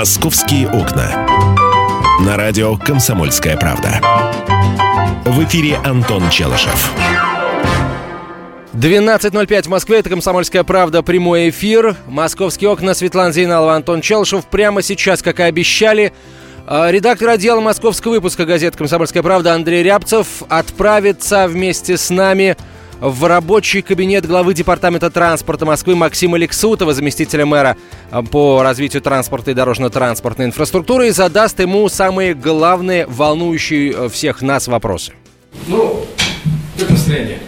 «Московские окна». На радио «Комсомольская правда». В эфире Антон Челышев. 12.05 в Москве, это «Комсомольская правда», прямой эфир. «Московские окна», Светлана Зейналова, Антон Челышев. Прямо сейчас, как и обещали, э, редактор отдела московского выпуска газеты «Комсомольская правда» Андрей Рябцев отправится вместе с нами в рабочий кабинет главы Департамента транспорта Москвы Максима Лексутова, заместителя мэра э, по развитию транспорта и дорожно-транспортной инфраструктуры, и задаст ему самые главные, волнующие э, всех нас вопросы. Ну, как настроение?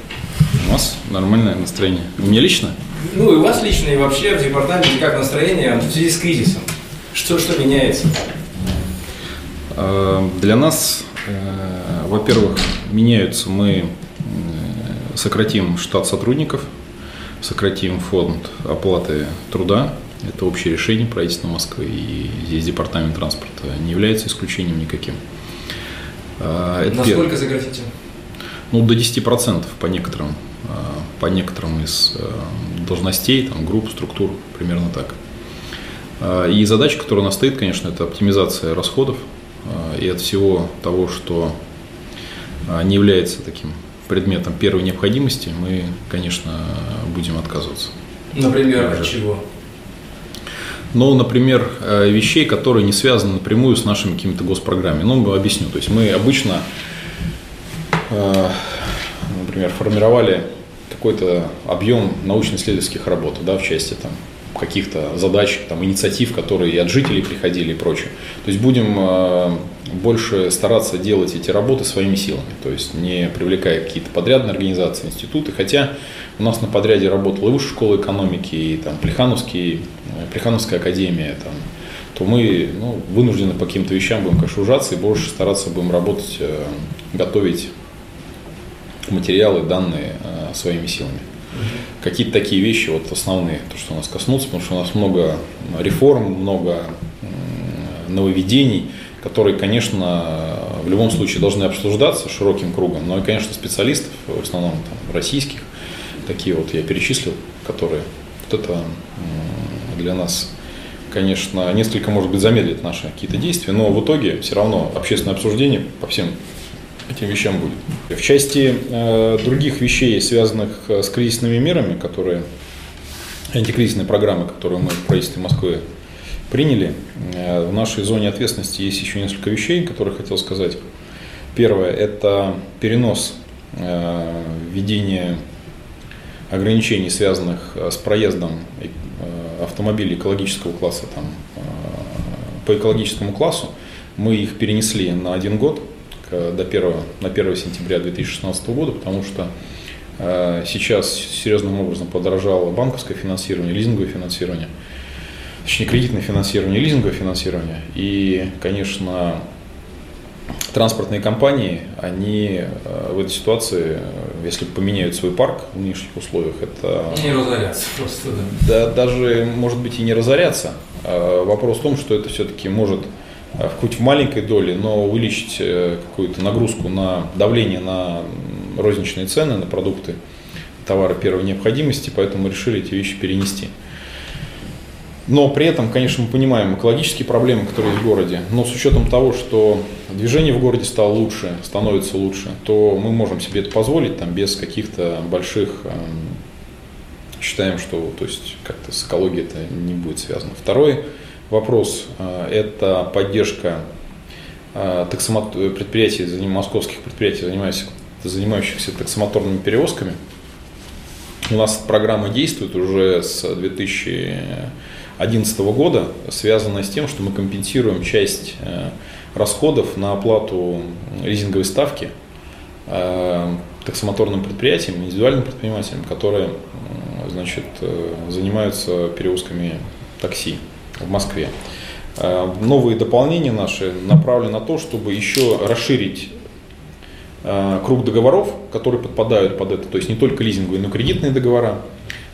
У нас нормальное настроение. У меня лично? Ну, и у вас лично, и вообще в департаменте как настроение в связи с кризисом? Что, что меняется? Э, для нас, во-первых, меняются мы сократим штат сотрудников, сократим фонд оплаты труда. Это общее решение правительства Москвы, и здесь департамент транспорта не является исключением никаким. А, это Насколько первое. сократите? Ну, до 10% по некоторым, а, по некоторым из а, должностей, там, групп, структур, примерно так. И задача, которая у нас стоит, конечно, это оптимизация расходов и от всего того, что не является таким предметом первой необходимости, мы, конечно, будем отказываться. Например, от чего? Ну, например, э, вещей, которые не связаны напрямую с нашими какими-то госпрограммами. Ну, объясню. То есть мы обычно, э, например, формировали какой-то объем научно-исследовательских работ да, в части там, каких-то задач, там, инициатив, которые и от жителей приходили и прочее. То есть будем э, больше стараться делать эти работы своими силами, то есть не привлекая какие-то подрядные организации, институты, хотя у нас на подряде работала и Высшая школа экономики, и там Плехановский, э, Плехановская академия, там, то мы ну, вынуждены по каким-то вещам будем, конечно, ужаться и больше стараться будем работать, э, готовить материалы, данные своими силами. Какие-то такие вещи вот основные, то, что у нас коснутся, потому что у нас много реформ, много нововведений, которые, конечно, в любом случае должны обсуждаться широким кругом, но и, конечно, специалистов, в основном там, российских, такие вот я перечислил, которые вот это для нас, конечно, несколько, может быть, замедлит наши какие-то действия, но в итоге все равно общественное обсуждение по всем этим вещам будет. В части э, других вещей, связанных э, с кризисными мерами, которые антикризисные программы, которые мы в правительстве Москвы приняли, э, в нашей зоне ответственности есть еще несколько вещей, которые хотел сказать. Первое – это перенос э, введения ограничений, связанных э, с проездом автомобилей экологического класса там, по экологическому классу. Мы их перенесли на один год – до 1, на 1 сентября 2016 года, потому что сейчас серьезным образом подорожало банковское финансирование, лизинговое финансирование, точнее кредитное финансирование, лизинговое финансирование. И, конечно, транспортные компании, они э, в этой ситуации, если поменяют свой парк в нынешних условиях, это... Не разорятся просто, да. Да, даже, может быть, и не разорятся. А вопрос в том, что это все-таки может Э, хоть в маленькой доле, но увеличить э, какую-то нагрузку на давление на розничные цены, на продукты, товары первой необходимости, поэтому решили эти вещи перенести. Но при этом, конечно, мы понимаем экологические проблемы, которые есть в городе, но с учетом того, что движение в городе стало лучше, становится лучше, то мы можем себе это позволить там, без каких-то больших, эм, считаем, что то есть, как-то с экологией это не будет связано. Второй вопрос э, – это поддержка э, предприятий, московских предприятий, занимающихся, занимающихся таксомоторными перевозками. У нас программа действует уже с 2011 года, связанная с тем, что мы компенсируем часть э, расходов на оплату лизинговой ставки таксомоторным предприятиям, индивидуальным предпринимателям, которые значит, занимаются перевозками такси в Москве. Э, новые дополнения наши направлены на то, чтобы еще расширить э, круг договоров, которые подпадают под это, то есть не только лизинговые, но и кредитные договора.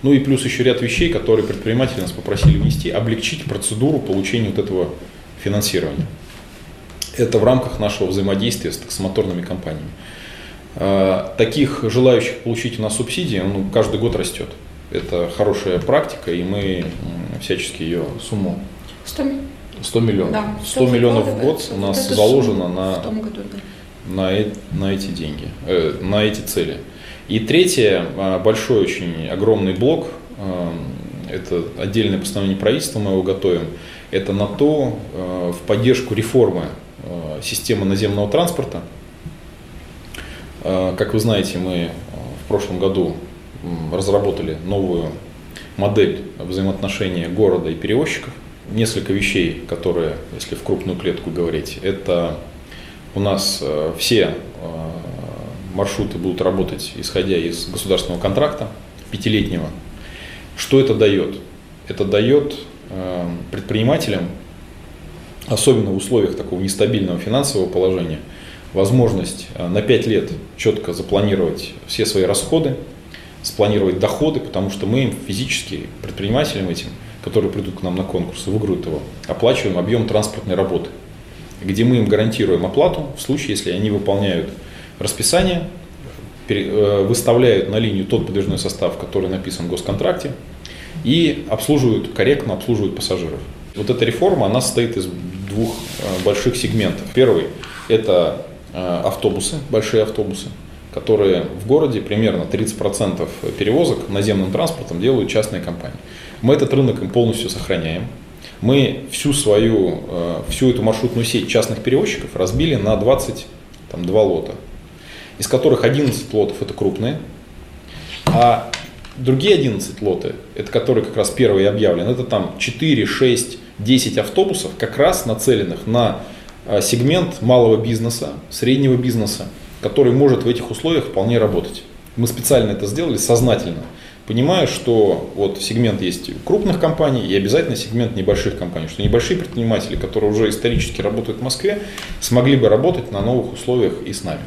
Ну и плюс еще ряд вещей, которые предприниматели нас попросили внести, облегчить процедуру получения вот этого финансирования. Это в рамках нашего взаимодействия с таксомоторными компаниями. Э, таких желающих получить у нас субсидии ну, каждый год растет. Это хорошая практика, и мы всячески ее сумму. 100, 100 миллионов. Да, 100 миллионов в год у нас заложено на, году, да. на, на эти деньги, э, на эти цели. И третье, а, большой очень огромный блок, а, это отдельное постановление правительства, мы его готовим, это на то, а, в поддержку реформы системы наземного транспорта. Как вы знаете, мы в прошлом году разработали новую модель взаимоотношения города и перевозчиков. Несколько вещей, которые, если в крупную клетку говорить, это у нас все маршруты будут работать, исходя из государственного контракта пятилетнего. Что это дает? Это дает э, предпринимателям, особенно в условиях такого нестабильного финансового положения, возможность э, на 5 лет четко запланировать все свои расходы, спланировать доходы, потому что мы им физически, предпринимателям этим, которые придут к нам на конкурс и выиграют его, оплачиваем объем транспортной работы, где мы им гарантируем оплату в случае, если они выполняют расписание, э, выставляют на линию тот подвижной состав, который написан в госконтракте, и обслуживают, корректно обслуживают пассажиров. Вот эта реформа, она состоит из двух э, больших сегментов. Первый – это э, автобусы, большие автобусы, которые в городе примерно 30% перевозок наземным транспортом делают частные компании. Мы этот рынок им полностью сохраняем. Мы всю свою, всю эту маршрутную сеть частных перевозчиков разбили на 22 лота, из которых 11 лотов это крупные, а другие 11 лоты, это которые как раз первые объявлены, это там 4, 6, 10 автобусов, как раз нацеленных на э, сегмент малого бизнеса, среднего бизнеса, который может в этих условиях вполне работать. Мы специально это сделали сознательно, понимая, что вот сегмент есть крупных компаний и обязательно сегмент небольших компаний, что небольшие предприниматели, которые уже исторически работают в Москве, смогли бы работать на новых условиях и с нами.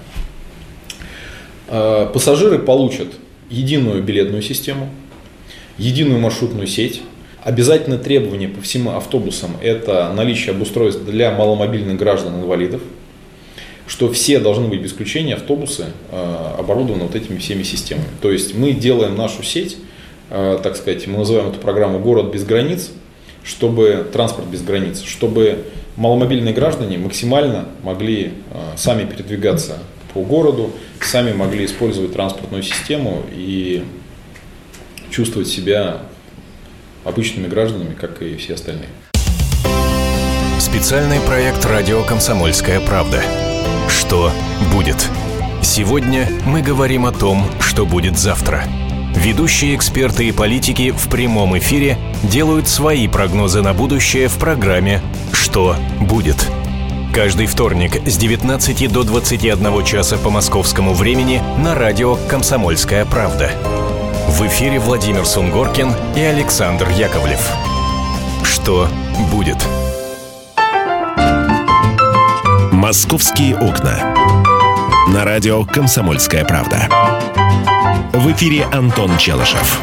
Э, Пассажиры получат единую билетную систему, единую маршрутную сеть. Обязательное требование по всем автобусам – это наличие обустройств для маломобильных граждан-инвалидов, что все должны быть без исключения автобусы э, оборудованы вот этими всеми системами. То есть мы делаем нашу сеть, э, так сказать, мы называем эту программу «Город без границ», чтобы транспорт без границ, чтобы маломобильные граждане максимально могли сами передвигаться по городу, сами могли использовать транспортную систему и чувствовать себя обычными гражданами, как и все остальные. Специальный проект «Радио Комсомольская правда». Что будет? Сегодня мы говорим о том, что будет завтра. Ведущие эксперты и политики в прямом эфире делают свои прогнозы на будущее в программе «Что будет?». Каждый вторник с 19 до 21 часа по московскому времени на радио «Комсомольская правда». В эфире Владимир Сунгоркин и Александр Яковлев. Что будет? «Московские окна». На радио «Комсомольская правда». В эфире Антон Челышев.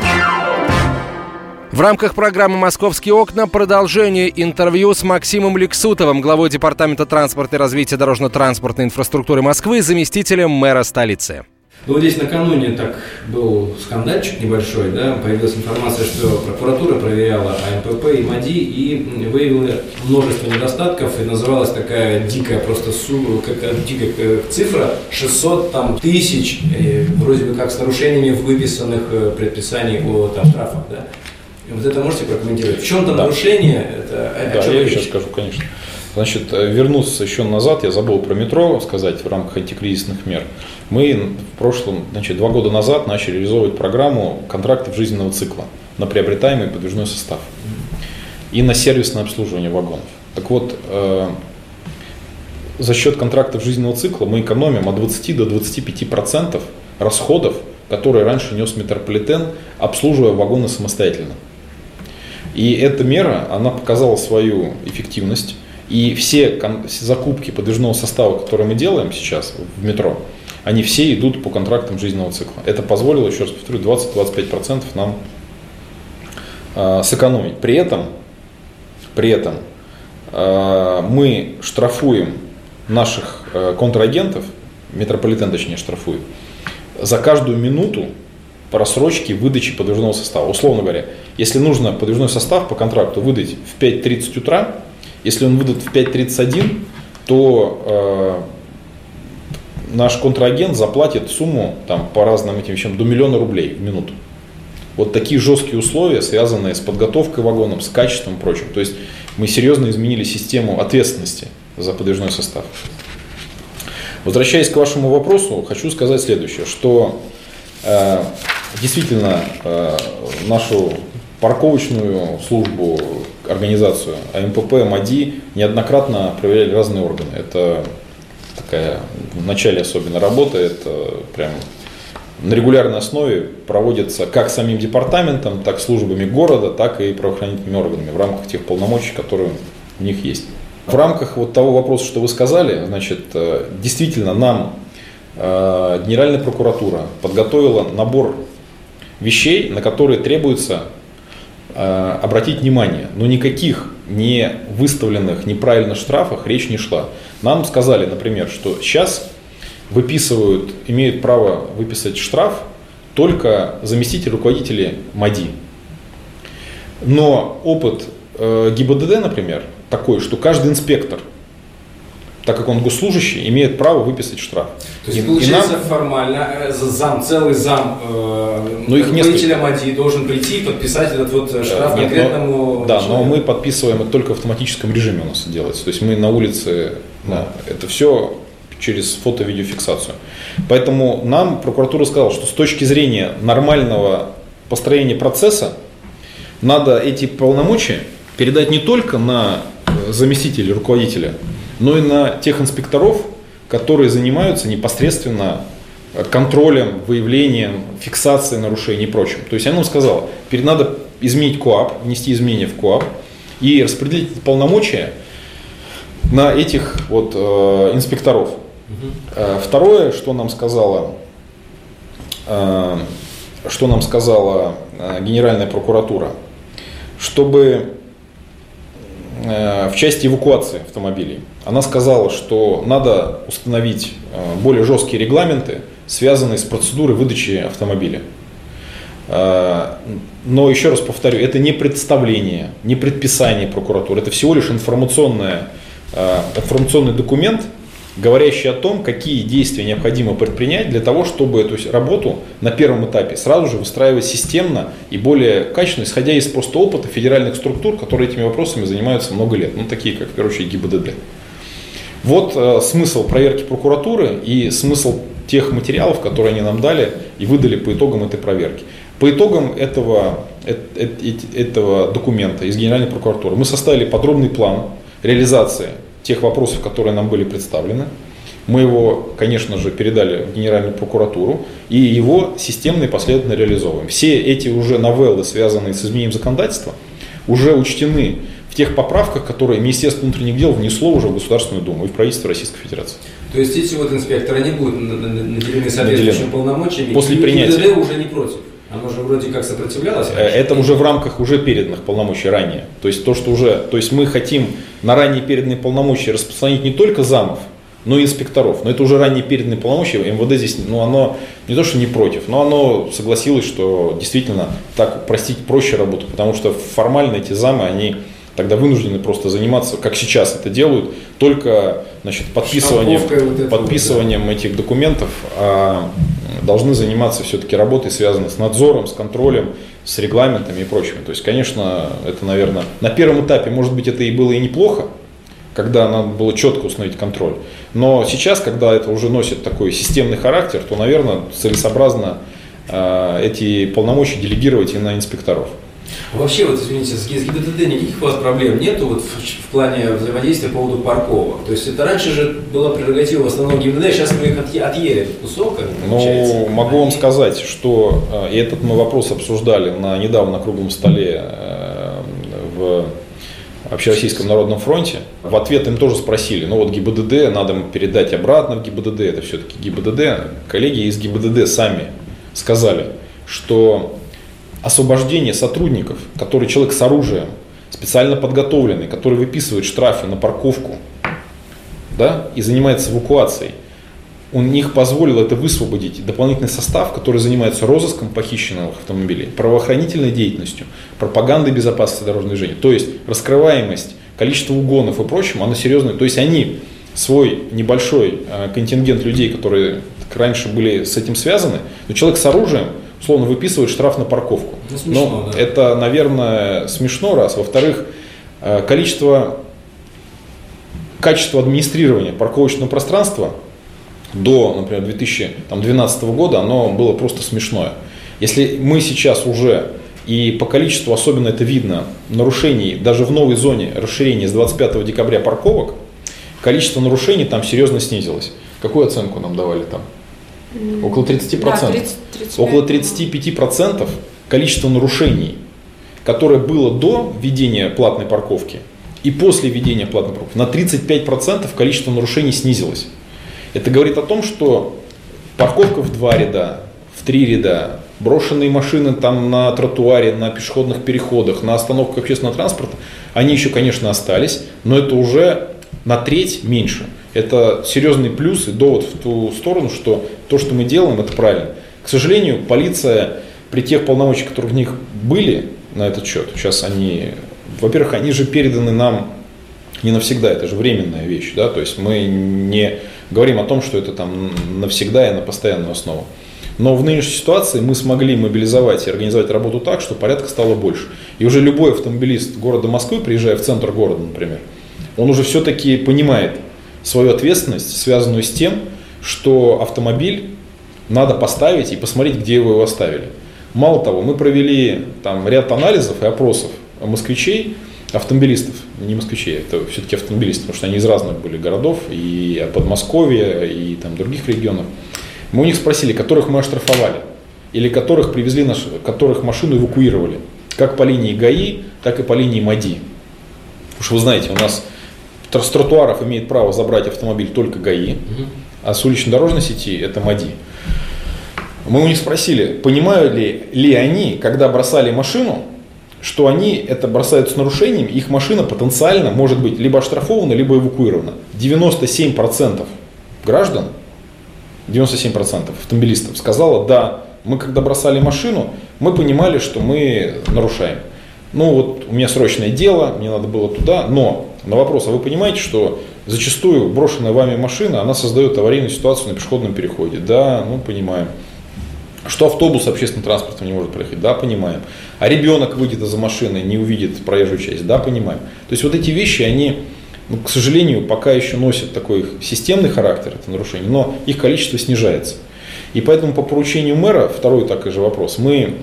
В рамках программы «Московские окна» продолжение интервью с Максимом Лексутовым, главой Департамента транспорта и развития дорожно-транспортной инфраструктуры Москвы, заместителем мэра столицы. Ну, вот здесь накануне так был скандальчик небольшой, да, появилась информация, что прокуратура проверяла АМПП и МАДИ и выявила множество недостатков, и называлась такая дикая просто сумма, как дикая э, цифра, 600 там, тысяч, э, вроде бы как с нарушениями выписанных э, предписаний о там, штрафах, да. Вот это можете прокомментировать? В чем-то Да. нарушение, это о- о Да, чем я речь? сейчас скажу, конечно. Значит, э, вернуться еще назад, я забыл про метро сказать в рамках антикризисных мер. Мы в прошлом, значит, два года назад начали реализовывать программу контрактов жизненного цикла на приобретаемый подвижной состав и на сервисное обслуживание вагонов. Так вот, э, за счет контрактов жизненного цикла мы экономим от 20 до 25 процентов расходов, которые раньше нес метрополитен, обслуживая вагоны самостоятельно. И эта мера, она показала свою эффективность. И все закупки подвижного состава, которые мы делаем сейчас в метро, они все идут по контрактам жизненного цикла. Это позволило, еще раз повторю, 20-25% нам э, сэкономить. При этом, при этом э, мы штрафуем наших э, контрагентов, метрополитен точнее штрафует, за каждую минуту просрочки выдачи подвижного состава. Условно говоря, если нужно подвижной состав по контракту выдать в 5.30 утра, Если он выдат в 5.31, то э, наш контрагент заплатит сумму там, по разным этим вещам до миллиона рублей в минуту. Вот такие жесткие условия, связанные с подготовкой вагонов, с качеством и прочим. То есть мы серьезно изменили систему ответственности за подвижной состав. Возвращаясь к вашему вопросу, хочу сказать следующее, что э, действительно э, нашу парковочную службу, организацию АМПП, МАДИ неоднократно проверяли разные органы. Это такая в начале особенно работа, это прям на регулярной основе проводится как самим департаментом, так службами города, так и правоохранительными органами в рамках тех полномочий, которые у них есть. В рамках вот того вопроса, что вы сказали, значит, э, действительно нам э, Генеральная прокуратура подготовила набор вещей, на которые требуется обратить внимание. Но никаких не выставленных неправильно штрафах речь не шла. Нам сказали, например, что сейчас выписывают, имеют право выписать штраф только заместитель руководителей МАДИ. Но опыт э, ГИБДД, например, такой, что каждый инспектор, так как он госслужащий, имеет право выписать штраф. То есть, и, получается, и нам... формально э, зам, целый зам э, но их несколько... МАДИ должен прийти и подписать этот вот э, штраф Нет, конкретному но, Да, но мы подписываем это только в автоматическом режиме у нас делается. То есть мы на улице, да, это все через фото-видеофиксацию. Поэтому нам прокуратура сказала, что с точки зрения нормального построения процесса надо эти полномочия передать не только на э, заместителя руководителя, но и на тех инспекторов, которые занимаются непосредственно э, контролем, выявлением, фиксацией нарушений и прочим. То есть она нам сказала, теперь надо изменить КОАП, внести изменения в КОАП и распределить полномочия на этих вот э, инспекторов. Угу. Второе, что нам сказала, э, что нам сказала э, Генеральная прокуратура, чтобы в части эвакуации автомобилей, она сказала, что надо установить более жесткие регламенты, связанные с процедурой выдачи автомобиля. Но еще раз повторю, это не представление, не предписание прокуратуры, это всего лишь информационное, информационный документ, говорящий о том, какие действия необходимо предпринять для того, чтобы эту работу на первом этапе сразу же выстраивать системно и более качественно, исходя из просто опыта федеральных структур, которые этими вопросами занимаются много лет, ну такие как, в первую очередь, ГИБДД. Вот э, смысл проверки прокуратуры и смысл тех материалов, которые они нам дали и выдали по итогам этой проверки. По итогам этого, э, э, этого документа из Генеральной прокуратуры мы составили подробный план реализации тех вопросов, которые нам были представлены. Мы его, конечно же, передали в Генеральную прокуратуру и его системно и последовательно реализовываем. Все эти уже новеллы, связанные с изменением законодательства, уже учтены в тех поправках, которые Министерство внутренних дел внесло уже в Государственную Думу и в правительство Российской Федерации. То есть эти вот инспекторы не будут наделены соответствующими полномочиями, После и принятия. Уже не против. Оно же вроде как сопротивлялось. Э, это уже в рамках уже переданных полномочий ранее. То есть то, что уже, то есть мы хотим на ранее переданные полномочия распространить не только замов, но и инспекторов. Но это уже ранее переданные полномочия. МВД здесь, ну, оно не то, что не против, но оно согласилось, что действительно так простить проще работу, потому что формально эти замы, они тогда вынуждены просто заниматься, как сейчас это делают, только значит, подписыванием, вот подписыванием да. этих документов, а должны заниматься все-таки работой, связанной с надзором, с контролем, с регламентами и прочим. То есть, конечно, это, наверное, на первом этапе, может быть, это и было и неплохо, когда надо было четко установить контроль. Но сейчас, когда это уже носит такой системный характер, то, наверное, целесообразно э, эти полномочия делегировать и на инспекторов. Вообще, вот извините, с ГИБДД никаких у вас проблем нету вот в, в плане взаимодействия по поводу парковок? То есть это раньше же была прерогатива в основном ГИБДД, а сейчас мы их отъ, отъели кусок. Ну, могу вам сказать, что э, и этот мы вопрос обсуждали на недавно круглом столе э, в Общероссийском народном фронте. В ответ им тоже спросили, ну вот ГИБДД, надо передать обратно в ГИБДД, это все-таки ГИБДД. Коллеги из ГИБДД сами сказали, что освобождение сотрудников, который человек с оружием, специально подготовленный, который выписывает штрафы на парковку да, и занимается эвакуацией, у них позволил это высвободить дополнительный состав, который занимается розыском похищенных автомобилей, правоохранительной деятельностью, пропагандой безопасности дорожного движения. То есть раскрываемость количество угонов и прочим, оно серьезное. То есть они свой небольшой э, контингент людей, которые раньше были с этим связаны, но человек с оружием, условно, выписывает штраф на парковку. Ну, смешно, но да. это, наверное, смешно, раз. Во-вторых, э, количество, качество администрирования парковочного пространства до, например, 2012 года, оно было просто смешное. Если мы сейчас уже, и по количеству особенно это видно, нарушений даже в новой зоне расширения с 25 декабря парковок, количество нарушений там серьезно снизилось. Какую оценку нам давали там? Около 30%. Да, 30, 35. Около 35% количество нарушений, которое было до введения платной парковки и после введения платной парковки, на 35% количество нарушений снизилось. Это говорит о том, что парковка в два ряда, в три ряда, брошенные машины там на тротуаре, на пешеходных переходах, на остановках общественного транспорта, они еще, конечно, остались, но это уже на треть меньше. Это серьезный плюс и довод в ту сторону, что то, что мы делаем, это правильно. К сожалению, полиция при тех полномочиях, которые у них были на этот счет, сейчас они, во-первых, они же переданы нам не навсегда, это же временная вещь, да, то есть мы не говорим о том, что это там навсегда и на постоянную основу. Но в нынешней ситуации мы смогли мобилизовать и организовать работу так, что порядка стало больше. И уже любой автомобилист города Москвы, приезжая в центр города, например, он уже все-таки понимает свою ответственность, связанную с тем, что автомобиль надо поставить и посмотреть, где вы его оставили. Мало того, мы провели там ряд анализов и опросов москвичей, автомобилистов, не москвичей, это все-таки автомобилисты, потому что они из разных были городов, и Подмосковья, и там других регионов. Мы у них спросили, которых мы оштрафовали, или которых привезли, наш, которых машину эвакуировали, как по линии ГАИ, так и по линии МАДИ. Потому что вы знаете, у нас с тротуаров имеет право забрать автомобиль только ГАИ, а с улично-дорожной сети это МАДИ. Мы у них спросили, понимают ли, ли они, когда бросали машину, что они это бросают с нарушением, их машина потенциально может быть либо оштрафована, либо эвакуирована. 97% граждан, 97% автомобилистов сказала, да, мы когда бросали машину, мы понимали, что мы нарушаем. Ну вот у меня срочное дело, мне надо было туда, но на вопрос, а вы понимаете, что зачастую брошенная вами машина, она создает аварийную ситуацию на пешеходном переходе? Да, ну понимаем. Что автобус общественным транспортом не может проехать? Да, понимаем. А ребенок выйдет из-за машины, не увидит проезжую часть? Да, понимаем. То есть вот эти вещи, они, ну, к сожалению, пока еще носят такой системный характер, это нарушение, но их количество снижается. И поэтому по поручению мэра, второй такой же вопрос, мы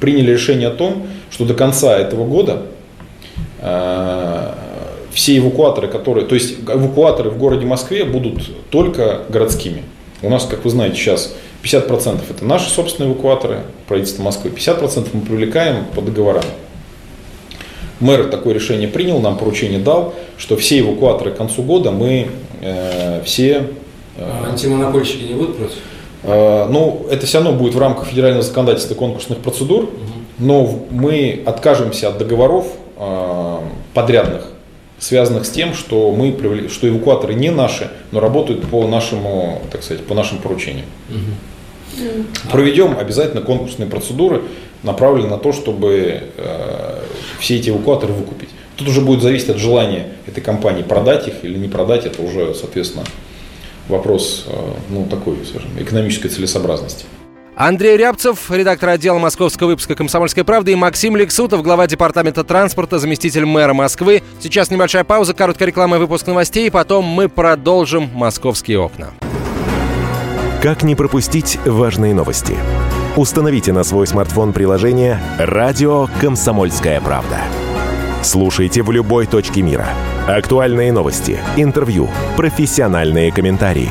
приняли решение о том, что до конца этого года э, все эвакуаторы, которые, то есть эвакуаторы в городе Москве будут только городскими. У нас, как вы знаете, сейчас 50% это наши собственные эвакуаторы, правительство Москвы, 50% мы привлекаем по договорам. Мэр такое решение принял, нам поручение дал, что все эвакуаторы к концу года мы э, все... э, А Антимонопольщики не будут против? Э, Ну, это все равно будет в рамках федерального законодательства конкурсных процедур, но в- мы откажемся от договоров э, подрядных, связанных с тем, что мы привле- что эвакуаторы не наши, но работают по нашему, так сказать, по нашим поручениям. Проведем обязательно конкурсные процедуры, направленные на то, чтобы э, все эти эвакуаторы выкупить. Тут уже будет зависеть от желания этой компании продать их или не продать, это уже, соответственно, вопрос э, ну, такой, скажем, экономической целесообразности. Андрей Рябцев, редактор отдела московского выпуска «Комсомольской правды» и Максим Лексутов, глава департамента транспорта, заместитель мэра Москвы. Сейчас небольшая пауза, короткая реклама и выпуск новостей, и потом мы продолжим «Московские окна». Как не пропустить важные новости? Установите на свой смартфон приложение «Радио Комсомольская правда». Слушайте в любой точке мира. Актуальные новости, интервью, профессиональные комментарии.